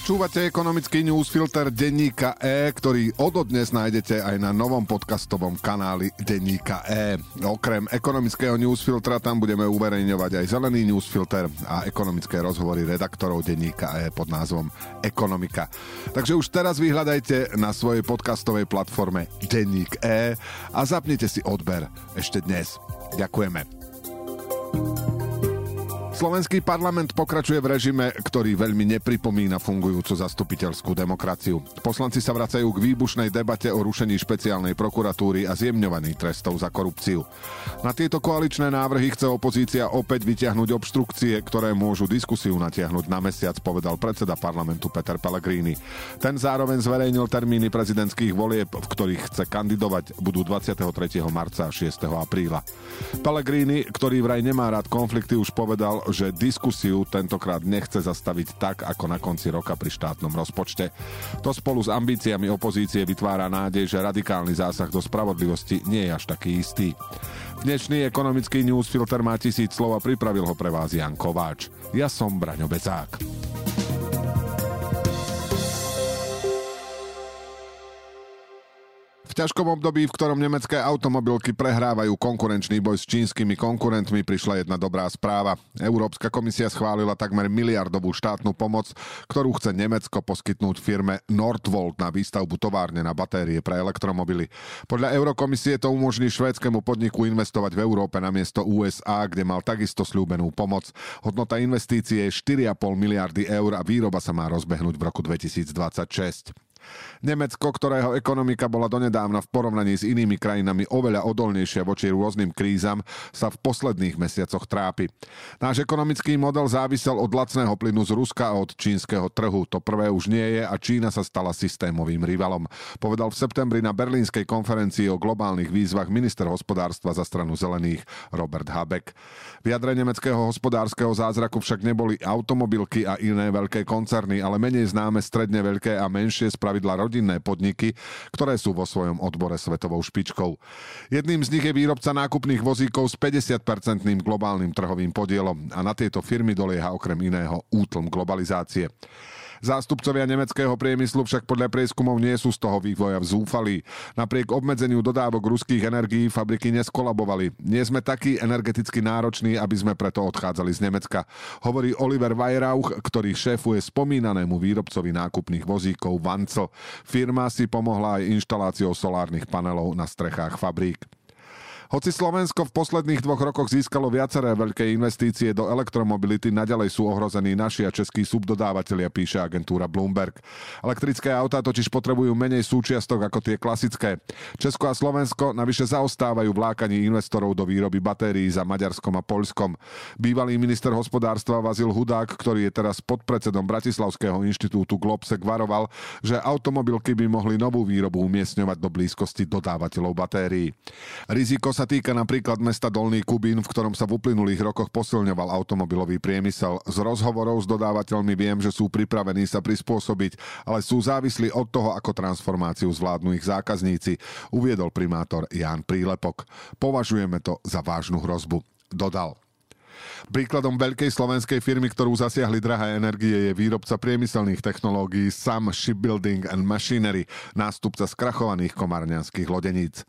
Počúvate ekonomický newsfilter denníka E, ktorý ododnes nájdete aj na novom podcastovom kanáli denníka E. Okrem ekonomického newsfiltra tam budeme uverejňovať aj zelený newsfilter a ekonomické rozhovory redaktorov denníka E pod názvom Ekonomika. Takže už teraz vyhľadajte na svojej podcastovej platforme Denník E a zapnite si odber ešte dnes. Ďakujeme. Slovenský parlament pokračuje v režime, ktorý veľmi nepripomína fungujúcu zastupiteľskú demokraciu. Poslanci sa vracajú k výbušnej debate o rušení špeciálnej prokuratúry a zjemňovaní trestov za korupciu. Na tieto koaličné návrhy chce opozícia opäť vyťahnuť obštrukcie, ktoré môžu diskusiu natiahnuť na mesiac, povedal predseda parlamentu Peter Pellegrini. Ten zároveň zverejnil termíny prezidentských volieb, v ktorých chce kandidovať, budú 23. marca a 6. apríla. Pellegrini, ktorý vraj nemá rád konflikty, už povedal, že diskusiu tentokrát nechce zastaviť tak, ako na konci roka pri štátnom rozpočte. To spolu s ambíciami opozície vytvára nádej, že radikálny zásah do spravodlivosti nie je až taký istý. Dnešný ekonomický newsfilter má tisíc slov a pripravil ho pre vás Jan Kováč. Ja som Braňo Bezák. V ťažkom období, v ktorom nemecké automobilky prehrávajú konkurenčný boj s čínskymi konkurentmi, prišla jedna dobrá správa. Európska komisia schválila takmer miliardovú štátnu pomoc, ktorú chce Nemecko poskytnúť firme Nordvolt na výstavbu továrne na batérie pre elektromobily. Podľa Eurokomisie to umožní švédskému podniku investovať v Európe namiesto USA, kde mal takisto slúbenú pomoc. Hodnota investície je 4,5 miliardy eur a výroba sa má rozbehnúť v roku 2026. Nemecko, ktorého ekonomika bola donedávna v porovnaní s inými krajinami oveľa odolnejšia voči rôznym krízam, sa v posledných mesiacoch trápi. Náš ekonomický model závisel od lacného plynu z Ruska a od čínskeho trhu. To prvé už nie je a Čína sa stala systémovým rivalom. Povedal v septembri na berlínskej konferencii o globálnych výzvach minister hospodárstva za stranu zelených Robert Habeck. V jadre nemeckého hospodárskeho zázraku však neboli automobilky a iné veľké koncerny, ale menej známe stredne veľké a menšie spravidla rodinné podniky, ktoré sú vo svojom odbore svetovou špičkou. Jedným z nich je výrobca nákupných vozíkov s 50-percentným globálnym trhovým podielom a na tieto firmy dolieha okrem iného útlm globalizácie. Zástupcovia nemeckého priemyslu však podľa prieskumov nie sú z toho vývoja vzúfalí. Napriek obmedzeniu dodávok ruských energií fabriky neskolabovali. Nie sme takí energeticky nároční, aby sme preto odchádzali z Nemecka. Hovorí Oliver Weirauch, ktorý šéfuje spomínanému výrobcovi nákupných vozíkov Vancel. Firma si pomohla aj inštaláciou solárnych panelov na strechách fabrík. Hoci Slovensko v posledných dvoch rokoch získalo viaceré veľké investície do elektromobility, naďalej sú ohrození naši a českí subdodávateľia, píše agentúra Bloomberg. Elektrické autá totiž potrebujú menej súčiastok ako tie klasické. Česko a Slovensko navyše zaostávajú v lákaní investorov do výroby batérií za Maďarskom a Poľskom. Bývalý minister hospodárstva Vazil Hudák, ktorý je teraz podpredsedom Bratislavského inštitútu Globsek, varoval, že automobilky by mohli novú výrobu umiestňovať do blízkosti dodávateľov batérií. Riziko sa týka napríklad mesta Dolný Kubín, v ktorom sa v uplynulých rokoch posilňoval automobilový priemysel. Z rozhovorov s dodávateľmi viem, že sú pripravení sa prispôsobiť, ale sú závislí od toho, ako transformáciu zvládnu ich zákazníci, uviedol primátor Ján Prílepok. Považujeme to za vážnu hrozbu. Dodal. Príkladom veľkej slovenskej firmy, ktorú zasiahli drahé energie, je výrobca priemyselných technológií SAM Shipbuilding and Machinery, nástupca skrachovaných komárňanských lodeníc.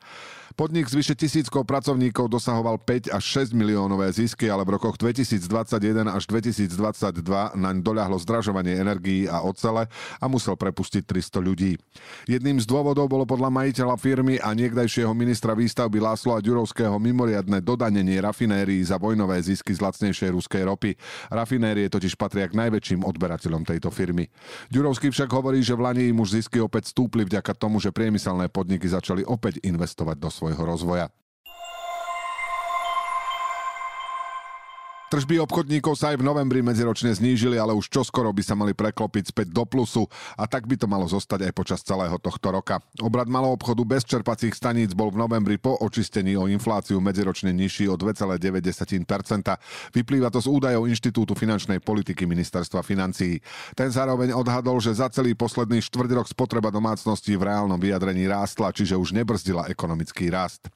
Podnik s vyše tisíckou pracovníkov dosahoval 5 až 6 miliónové zisky, ale v rokoch 2021 až 2022 naň doľahlo zdražovanie energií a ocele a musel prepustiť 300 ľudí. Jedným z dôvodov bolo podľa majiteľa firmy a niekdajšieho ministra výstavby Lásla Ďurovského mimoriadne dodanenie rafinérií za vojnové zisky z lacnejšej ruskej ropy. Rafinérie totiž patria k najväčším odberateľom tejto firmy. Ďurovský však hovorí, že v Lani im už zisky opäť stúpli vďaka tomu, že priemyselné podniky začali opäť investovať do svojho rozvoja. Tržby obchodníkov sa aj v novembri medziročne znížili, ale už čoskoro by sa mali preklopiť späť do plusu a tak by to malo zostať aj počas celého tohto roka. Obrad malou obchodu bez čerpacích staníc bol v novembri po očistení o infláciu medziročne nižší o 2,9%. Vyplýva to z údajov Inštitútu finančnej politiky Ministerstva financií. Ten zároveň odhadol, že za celý posledný štvrť rok spotreba domácností v reálnom vyjadrení rástla, čiže už nebrzdila ekonomický rast.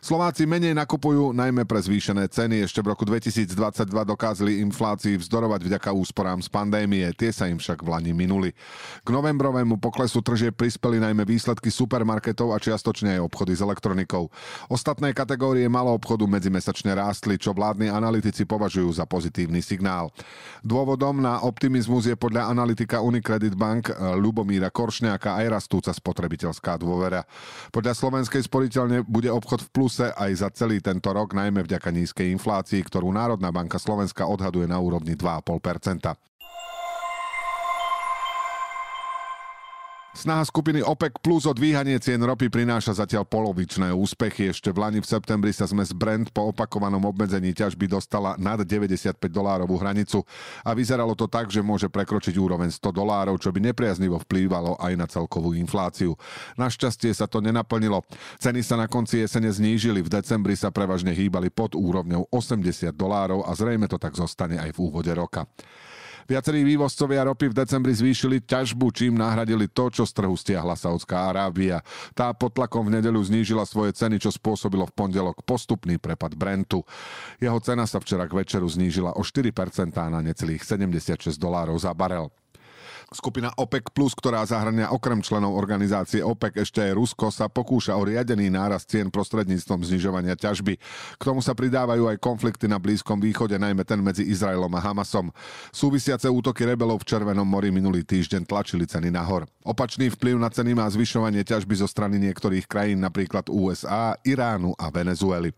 Slováci menej nakupujú najmä pre zvýšené ceny. Ešte v roku 2022 2022 dokázali inflácii vzdorovať vďaka úsporám z pandémie, tie sa im však v Lani minuli. K novembrovému poklesu tržie prispeli najmä výsledky supermarketov a čiastočne aj obchody s elektronikou. Ostatné kategórie malého obchodu medzimesačne rástli, čo vládni analytici považujú za pozitívny signál. Dôvodom na optimizmus je podľa analytika Unicredit Bank eh, Lubomíra Koršňáka aj rastúca spotrebiteľská dôvera. Podľa Slovenskej sporiteľne bude obchod v pluse aj za celý tento rok, najmä vďaka nízkej inflácii, ktorú Národná banka Slovenska odhaduje na úrovni 2,5 Snaha skupiny OPEC plus o dvíhanie cien ropy prináša zatiaľ polovičné úspechy. Ešte v Lani v septembri sa zmes Brent po opakovanom obmedzení ťažby dostala nad 95 dolárovú hranicu a vyzeralo to tak, že môže prekročiť úroveň 100 dolárov, čo by nepriaznivo vplývalo aj na celkovú infláciu. Našťastie sa to nenaplnilo. Ceny sa na konci jesene znížili, v decembri sa prevažne hýbali pod úrovňou 80 dolárov a zrejme to tak zostane aj v úvode roka. Viacerí vývozcovia ropy v decembri zvýšili ťažbu, čím nahradili to, čo z trhu stiahla Saudská Arábia. Tá pod tlakom v nedeľu znížila svoje ceny, čo spôsobilo v pondelok postupný prepad Brentu. Jeho cena sa včera k večeru znížila o 4% na necelých 76 dolárov za barel. Skupina OPEC+, ktorá zahrania okrem členov organizácie OPEC ešte aj Rusko, sa pokúša o riadený náraz cien prostredníctvom znižovania ťažby. K tomu sa pridávajú aj konflikty na Blízkom východe, najmä ten medzi Izraelom a Hamasom. Súvisiace útoky rebelov v Červenom mori minulý týždeň tlačili ceny nahor. Opačný vplyv na ceny má zvyšovanie ťažby zo strany niektorých krajín, napríklad USA, Iránu a Venezuely.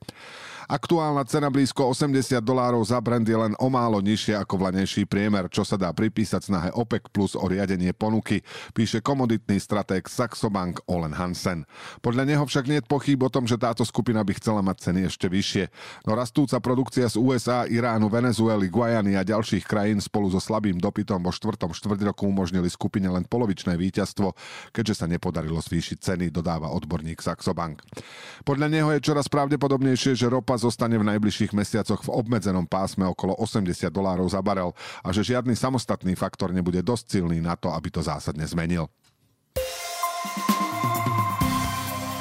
Aktuálna cena blízko 80 dolárov za brand je len o málo nižšia ako vlanejší priemer, čo sa dá pripísať snahe OPEC plus o riadenie ponuky, píše komoditný stratég Saxo Bank Olen Hansen. Podľa neho však nie je pochyb o tom, že táto skupina by chcela mať ceny ešte vyššie. No rastúca produkcia z USA, Iránu, Venezuely, Guajany a ďalších krajín spolu so slabým dopytom vo štvrtom štvrť roku umožnili skupine len polovičné víťazstvo, keďže sa nepodarilo zvýšiť ceny, dodáva odborník Saxo Bank. Podľa neho je čoraz pravdepodobnejšie, že ropa zostane v najbližších mesiacoch v obmedzenom pásme okolo 80 dolárov za barel a že žiadny samostatný faktor nebude dosť silný na to, aby to zásadne zmenil.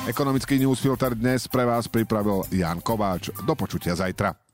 Ekonomický newsfilter dnes pre vás pripravil Jan Kováč. Do počutia zajtra.